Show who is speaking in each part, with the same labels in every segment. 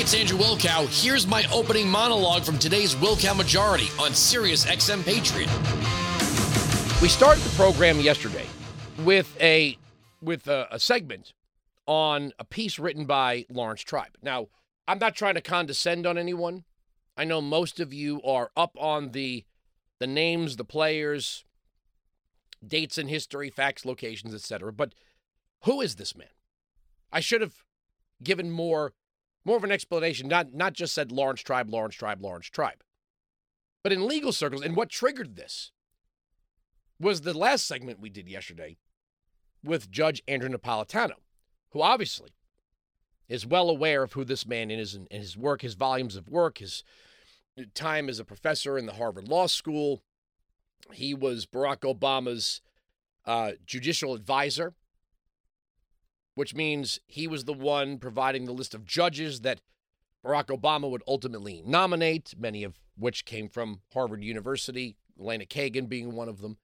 Speaker 1: it's Andrew Wilkow. Here's my opening monologue from today's Wilkow Majority on Sirius XM Patriot.
Speaker 2: We started the program yesterday with a with a, a segment on a piece written by Laurence Tribe. Now, I'm not trying to condescend on anyone. I know most of you are up on the the names, the players, dates in history, facts, locations, etc. But who is this man? I should have given more more of an explanation, not not just said Laurence Tribe, Laurence Tribe, Laurence Tribe. But in legal circles, and what triggered this was the last segment we did yesterday with Judge Andrew Napolitano, who obviously is well aware of who this man is and his work, his volumes of work, his time as a professor in the Harvard Law School. He was Barack Obama's uh, judicial advisor, which means he was the one providing the list of judges that Barack Obama would ultimately nominate, many of which came from Harvard University, Elena Kagan being one of them.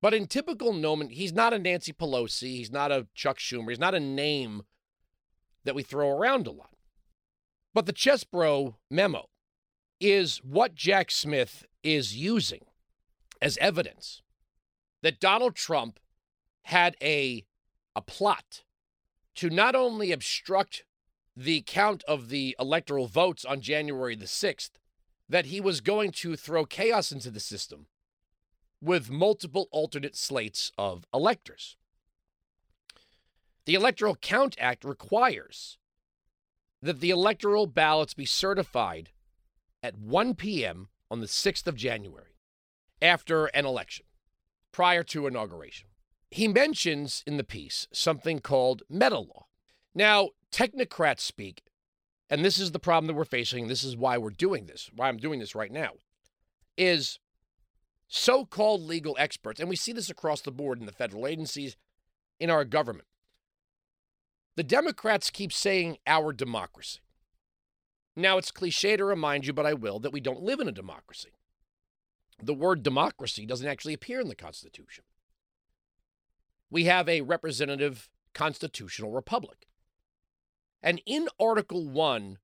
Speaker 2: But in typical Noman, he's not a Nancy Pelosi, he's not a Chuck Schumer, he's not a name that we throw around a lot. But the Chesebro memo is what Jack Smith is using as evidence that Donald Trump had a, a plot to not only obstruct the count of the electoral votes on January the 6th, that he was going to throw chaos into the system with multiple alternate slates of electors. The Electoral Count Act requires that the electoral ballots be certified at 1 p.m. on the 6th of January after an election, prior to inauguration. He mentions in the piece something called meta law. Now, technocrats speak, and this is the problem that we're facing. This is why we're doing this, why I'm doing this right now, is so called legal experts, and we see this across the board in the federal agencies, in our government. The Democrats keep saying our democracy. Now, it's cliche to remind you, but I will, that we don't live in a democracy. The word democracy doesn't actually appear in the Constitution. We have a representative constitutional republic. And in Article 1,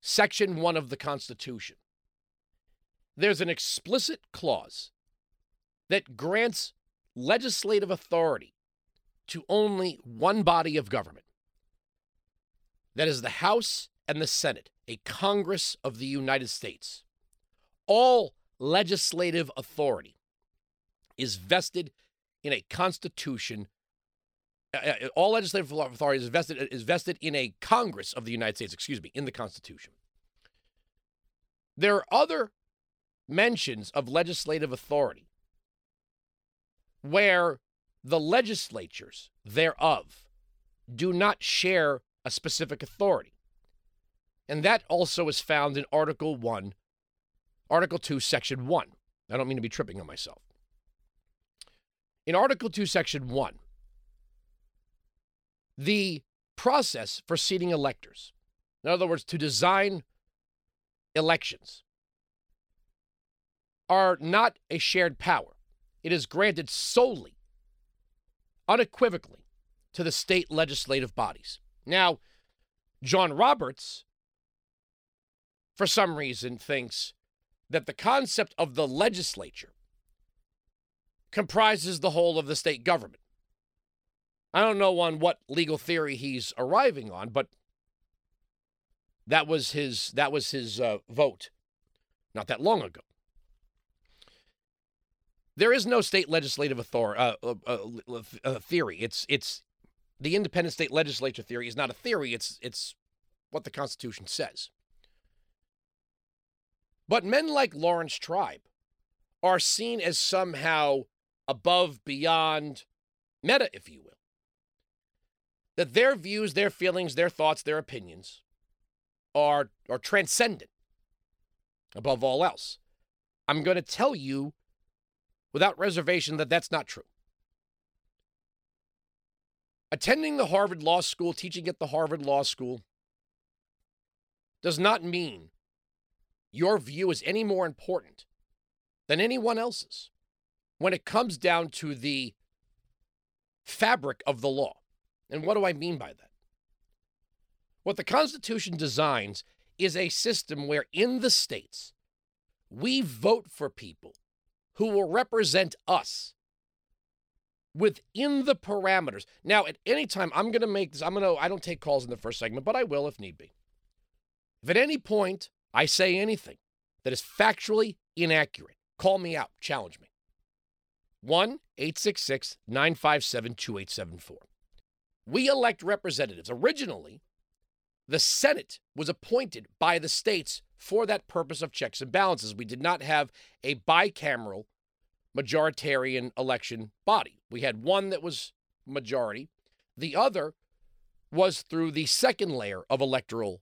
Speaker 2: Section 1 of the Constitution, there's an explicit clause that grants legislative authority to only one body of government. That is the House and the Senate, a Congress of the United States. All legislative authority is vested in a constitution. Uh, uh all legislative authority is vested is vested in a Congress of the United States. Excuse me, in the Constitution. There are other mentions of legislative authority where the legislatures thereof do not share a specific authority. And that also is found in Article 1, Article 2, Section 1. I don't mean to be tripping on myself. In Article 2, Section 1, the process for seating electors, in other words, to design elections, are not a shared power. It is granted solely, unequivocally, to the state legislative bodies. Now, John Roberts for some reason, thinks that the concept of the legislature comprises the whole of the state government. I don't know on what legal theory he's arriving on, but that was his that was his uh, vote not that long ago. There is no state legislative authority uh, uh, uh, uh, theory. It's it's the independent state legislature theory is not a theory. It's it's what the Constitution says. But men like Laurence Tribe are seen as somehow above, beyond, meta, if you will. That their views, their feelings, their thoughts, their opinions are, are transcendent above all else. I'm going to tell you without reservation that that's not true. Attending the Harvard Law School, teaching at the Harvard Law School, does not mean your view is any more important than anyone else's when it comes down to the fabric of the law. And what do I mean by that? What the Constitution designs is a system where in the states we vote for people who will represent us within the parameters. Now, at any time, I'm going to make this, I'm going to, I don't take calls in the first segment, but I will if need be. If at any point I say anything that is factually inaccurate, call me out, challenge me. 1 866 957 2874. We elect representatives. Originally, the Senate was appointed by the states for that purpose of checks and balances. We did not have a bicameral majoritarian election body. We had one that was majority, the other was through the second layer of electoral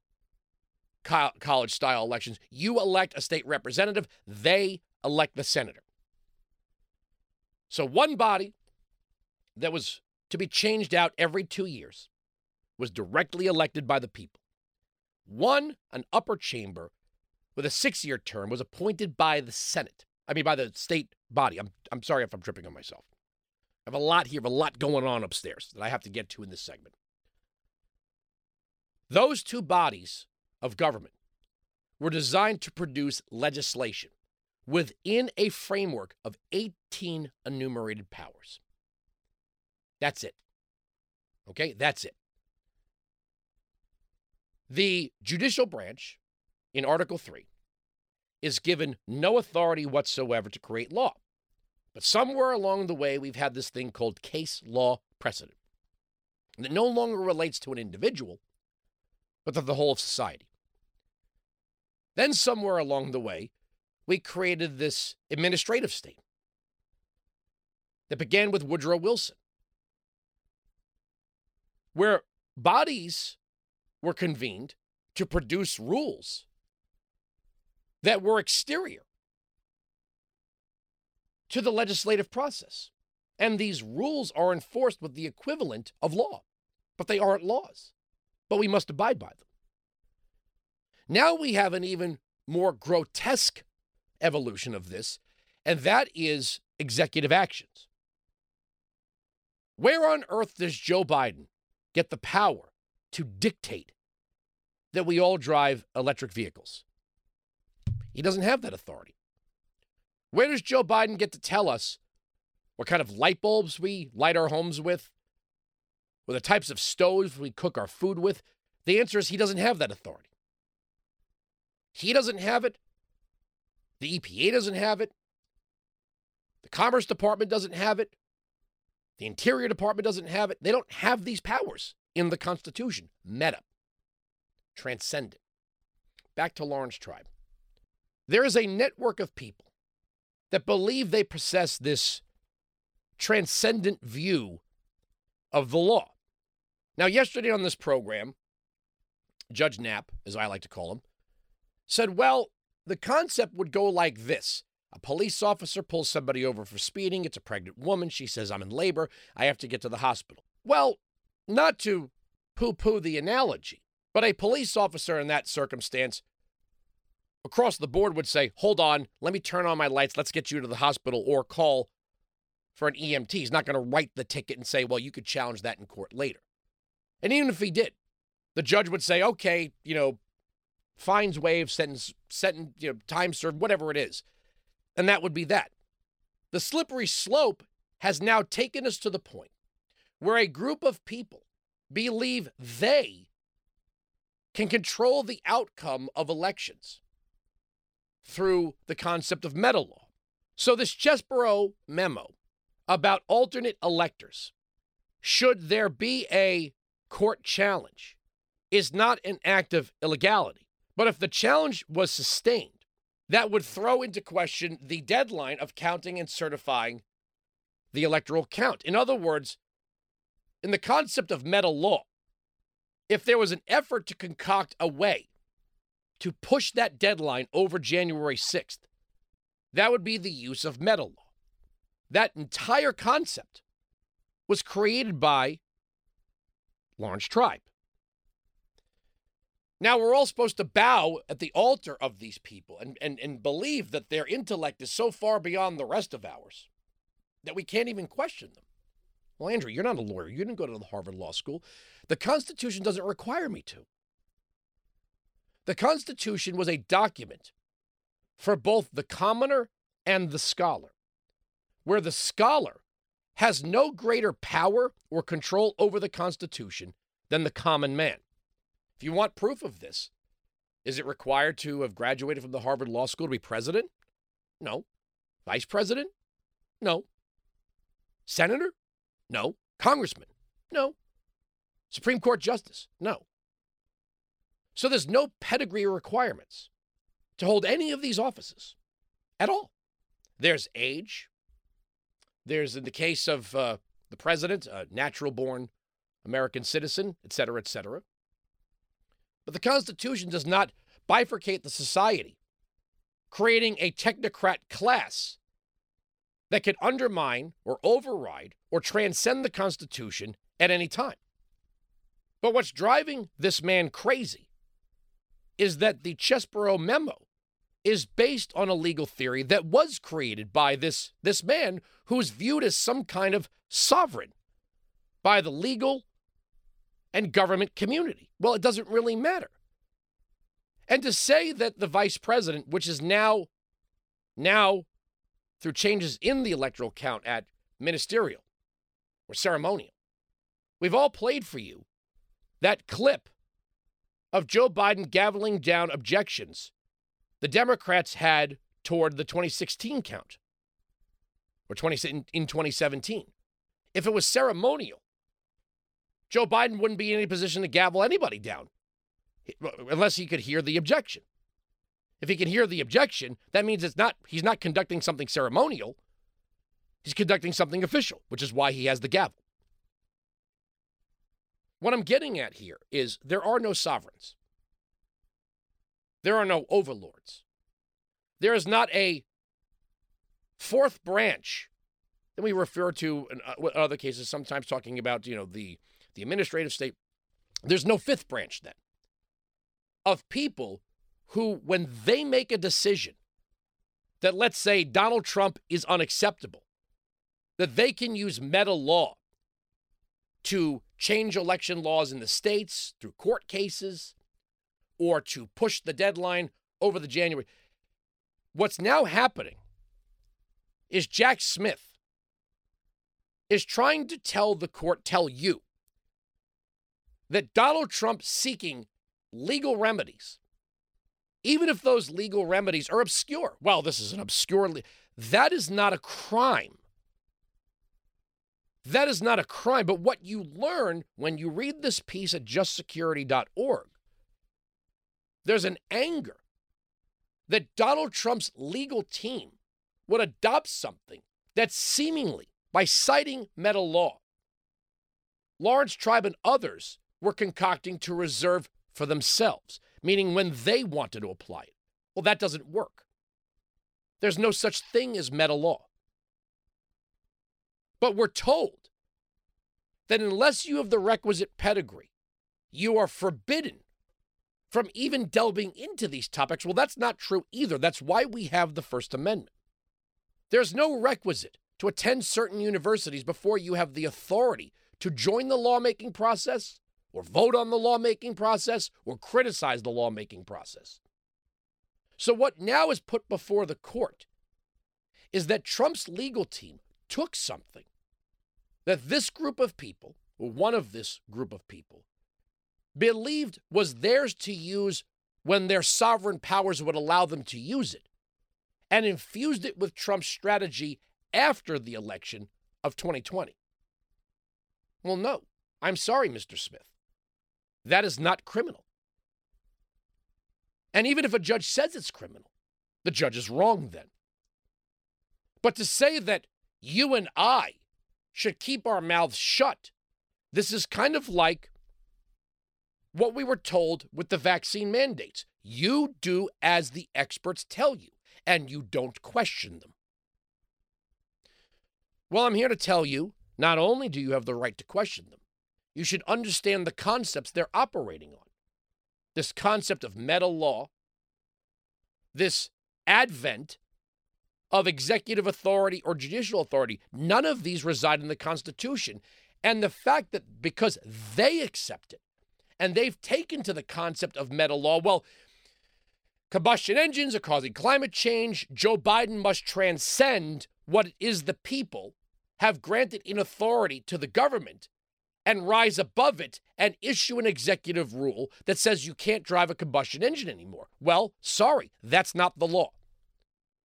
Speaker 2: co- college style elections. You elect a state representative, they elect the senator. So one body that was to be changed out every two years was directly elected by the people. One, an upper chamber with a six year term, was appointed by the Senate. I mean, by the state body. I'm, I'm sorry if I'm tripping on myself. I have a lot here, I have a lot going on upstairs that I have to get to in this segment. Those two bodies of government were designed to produce legislation within a framework of 18 enumerated powers. That's it. Okay, that's it. The judicial branch in Article 3 is given no authority whatsoever to create law. But somewhere along the way, we've had this thing called case law precedent that no longer relates to an individual, but to the whole of society. Then, somewhere along the way, we created this administrative state that began with Woodrow Wilson, where bodies were convened to produce rules that were exterior to the legislative process. And these rules are enforced with the equivalent of law, but they aren't laws. But we must abide by them. Now we have an even more grotesque evolution of this, and that is executive actions. Where on earth does Joe Biden get the power to dictate that we all drive electric vehicles? He doesn't have that authority. Where does Joe Biden get to tell us what kind of light bulbs we light our homes with, or the types of stoves we cook our food with? The answer is he doesn't have that authority. He doesn't have it. The EPA doesn't have it. The Commerce Department doesn't have it. The Interior Department doesn't have it. They don't have these powers in the Constitution. Meta. Transcendent. Back to Laurence Tribe. There is a network of people that believe they possess this transcendent view of the law. Now, yesterday on this program, Judge Nap, as I like to call him, said, well, the concept would go like this. A police officer pulls somebody over for speeding. It's a pregnant woman. She says, I'm in labor. I have to get to the hospital. Well, not to poo poo the analogy, but a police officer in that circumstance across the board would say, hold on, let me turn on my lights, let's get you to the hospital, or call for an EMT. He's not going to write the ticket and say, well, you could challenge that in court later. And even if he did, the judge would say, okay, you know, fines waived, sentence, sentence, you know, time served, whatever it is. And that would be that. The slippery slope has now taken us to the point where a group of people believe they can control the outcome of elections through the concept of meta law. So, this Chesebro memo about alternate electors, should there be a court challenge, is not an act of illegality. But if the challenge was sustained, that would throw into question the deadline of counting and certifying the electoral count. In other words, in the concept of meta law, if there was an effort to concoct a way to push that deadline over January 6th, that would be the use of meta law. That entire concept was created by Laurence Tribe. Now we're all supposed to bow at the altar of these people and, and, and believe that their intellect is so far beyond the rest of ours that we can't even question them. Well, Andrew, you're not a lawyer. You didn't go to the Harvard Law School. The Constitution doesn't require me to. The Constitution was a document for both the commoner and the scholar, where the scholar has no greater power or control over the Constitution than the common man. If you want proof of this, is it required to have graduated from the Harvard Law School to be president? No. Vice president? No. Senator? No. Congressman? No. Supreme Court justice? No. So there's no pedigree requirements to hold any of these offices at all. There's age. There's, in the case of uh, the president, a natural born American citizen, et cetera, et cetera. But the Constitution does not bifurcate the society, creating a technocrat class that can undermine or override or transcend the Constitution at any time. But what's driving this man crazy is that the Chesebro memo is based on a legal theory that was created by this, this man who is viewed as some kind of sovereign by the legal and government community. Well, it doesn't really matter. And to say that the vice president, which is now, now through changes in the electoral count at ministerial or ceremonial, we've all played for you that clip of Joe Biden gaveling down objections the Democrats had toward the 2016 count or 20 in 2017. If it was ceremonial, Joe Biden wouldn't be in any position to gavel anybody down unless he could hear the objection. If he can hear the objection, that means it's not he's not conducting something ceremonial. He's conducting something official, which is why he has the gavel. What I'm getting at here is there are no sovereigns. There are no overlords. There is not a fourth branch that we refer to in uh, other cases, sometimes talking about, you know, the, the administrative state. There's no fifth branch then of people who, when they make a decision that, let's say, Donald Trump is unacceptable, that they can use meta law to change election laws in the states through court cases or to push the deadline over the January. What's now happening is Jack Smith is trying to tell the court, tell you, that Donald Trump seeking legal remedies, even if those legal remedies are obscure. Well, this is an obscure, le- that is not a crime. That is not a crime. But what you learn when you read this piece at justsecurity.org, there's an anger that Donald Trump's legal team would adopt something that seemingly, by citing meta law, Laurence Tribe and others were concocting to reserve for themselves, meaning when they wanted to apply it. Well, that doesn't work. There's no such thing as meta law. But we're told that unless you have the requisite pedigree, you are forbidden from even delving into these topics. Well, that's not true either. That's why we have the First Amendment. There's no requisite to attend certain universities before you have the authority to join the lawmaking process or vote on the lawmaking process or criticize the lawmaking process. So, what now is put before the court is that Trump's legal team took something that this group of people, or one of this group of people, believed was theirs to use when their sovereign powers would allow them to use it, and infused it with Trump's strategy after the election of 2020. Well, no. I'm sorry, Mr. Smith. That is not criminal. And even if a judge says it's criminal, the judge is wrong then. But to say that you and I should keep our mouths shut, this is kind of like what we were told with the vaccine mandates. You do as the experts tell you, and you don't question them. Well, I'm here to tell you not only do you have the right to question them, you should understand the concepts they're operating on. This concept of meta law, this advent of executive authority or judicial authority, none of these reside in the Constitution. And the fact that because they accept it and they've taken to the concept of meta law, well, combustion engines are causing climate change. Joe Biden must transcend what it is the people have granted in authority to the government and rise above it and issue an executive rule that says you can't drive a combustion engine anymore. Well, sorry, that's not the law.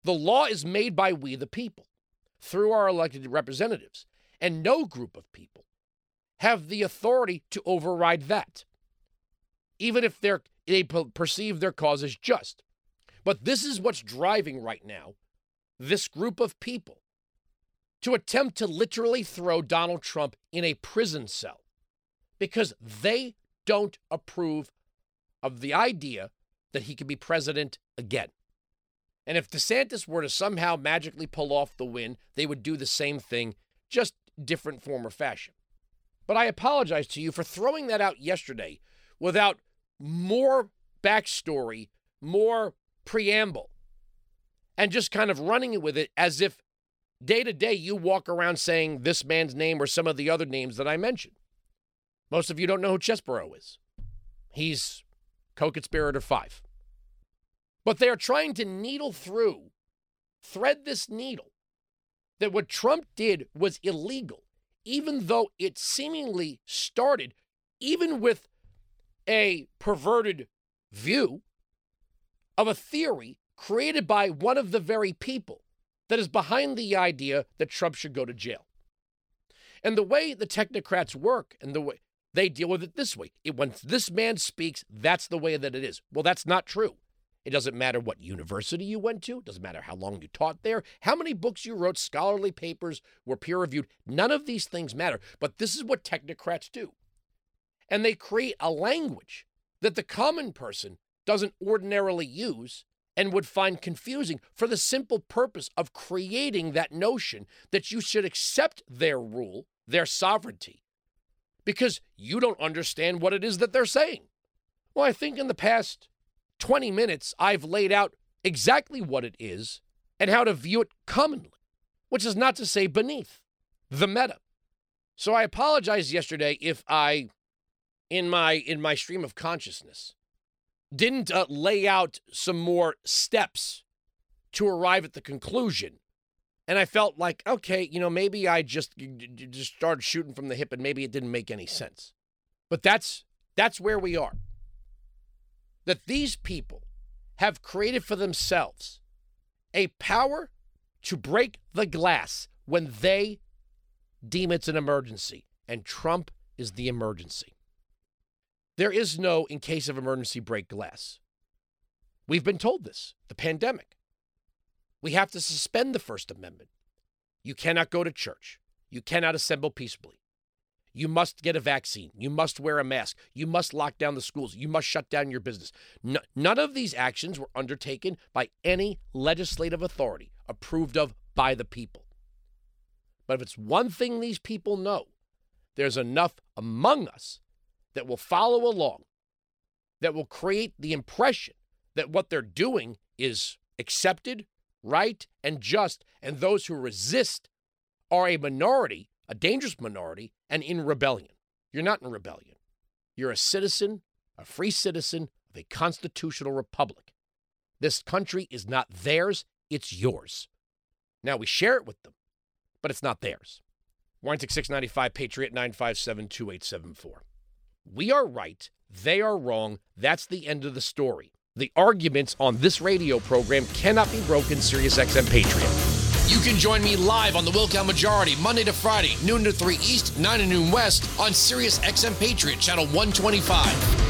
Speaker 2: The law is made by we, the people, through our elected representatives, and no group of people have the authority to override that, even if they perceive their cause as just. But this is what's driving right now this group of people to attempt to literally throw Donald Trump in a prison cell because they don't approve of the idea that he could be president again. And if DeSantis were to somehow magically pull off the win, they would do the same thing, just different form or fashion. But I apologize to you for throwing that out yesterday without more backstory, more preamble, and just kind of running with it as if day to day you walk around saying this man's name or some of the other names that I mentioned. Most of you don't know who Chesborough is. He's co conspirator five. But they are trying to needle through, thread this needle, that what Trump did was illegal, even though it seemingly started, even with a perverted view of a theory created by one of the very people that is behind the idea that Trump should go to jail. And the way the technocrats work and the way they deal with it this way it, when this man speaks, that's the way that it is. Well, that's not true. It doesn't matter what university you went to, it doesn't matter how long you taught there, how many books you wrote, scholarly papers were peer reviewed. None of these things matter. But this is what technocrats do. And they create a language that the common person doesn't ordinarily use and would find confusing for the simple purpose of creating that notion that you should accept their rule, their sovereignty, because you don't understand what it is that they're saying. Well, I think in the past 20 minutes, I've laid out exactly what it is and how to view it commonly, which is not to say beneath the meta. So I apologize yesterday if I, in my in my stream of consciousness, didn't uh, lay out some more steps to arrive at the conclusion. And I felt like, okay, you know, maybe I just just started shooting from the hip and maybe it didn't make any sense. But that's that's where we are. That these people have created for themselves a power to break the glass when they deem it's an emergency. And Trump is the emergency. There is no, in case of emergency, break glass. We've been told this the pandemic. We have to suspend the First Amendment. You cannot go to church. You cannot assemble peaceably. You must get a vaccine. You must wear a mask. You must lock down the schools. You must shut down your business. No, none of these actions were undertaken by any legislative authority approved of by the people. But if it's one thing these people know, there's enough among us that will follow along, that will create the impression that what they're doing is accepted, right, and just, and those who resist are a minority, a dangerous minority, and in rebellion. You're not in rebellion. You're a citizen, a free citizen of a constitutional republic. This country is not theirs, it's yours. Now we share it with them, but it's not theirs. Warranty 695 Patriot 957 2874. We are right, they are wrong. That's the end of the story. The arguments on this radio program cannot be broken, SiriusXM Patriot.
Speaker 1: You can join me live on the Wilkow Majority, Monday to Friday, noon to 3 East, 9 to noon West, on SiriusXM Patriot, channel 125.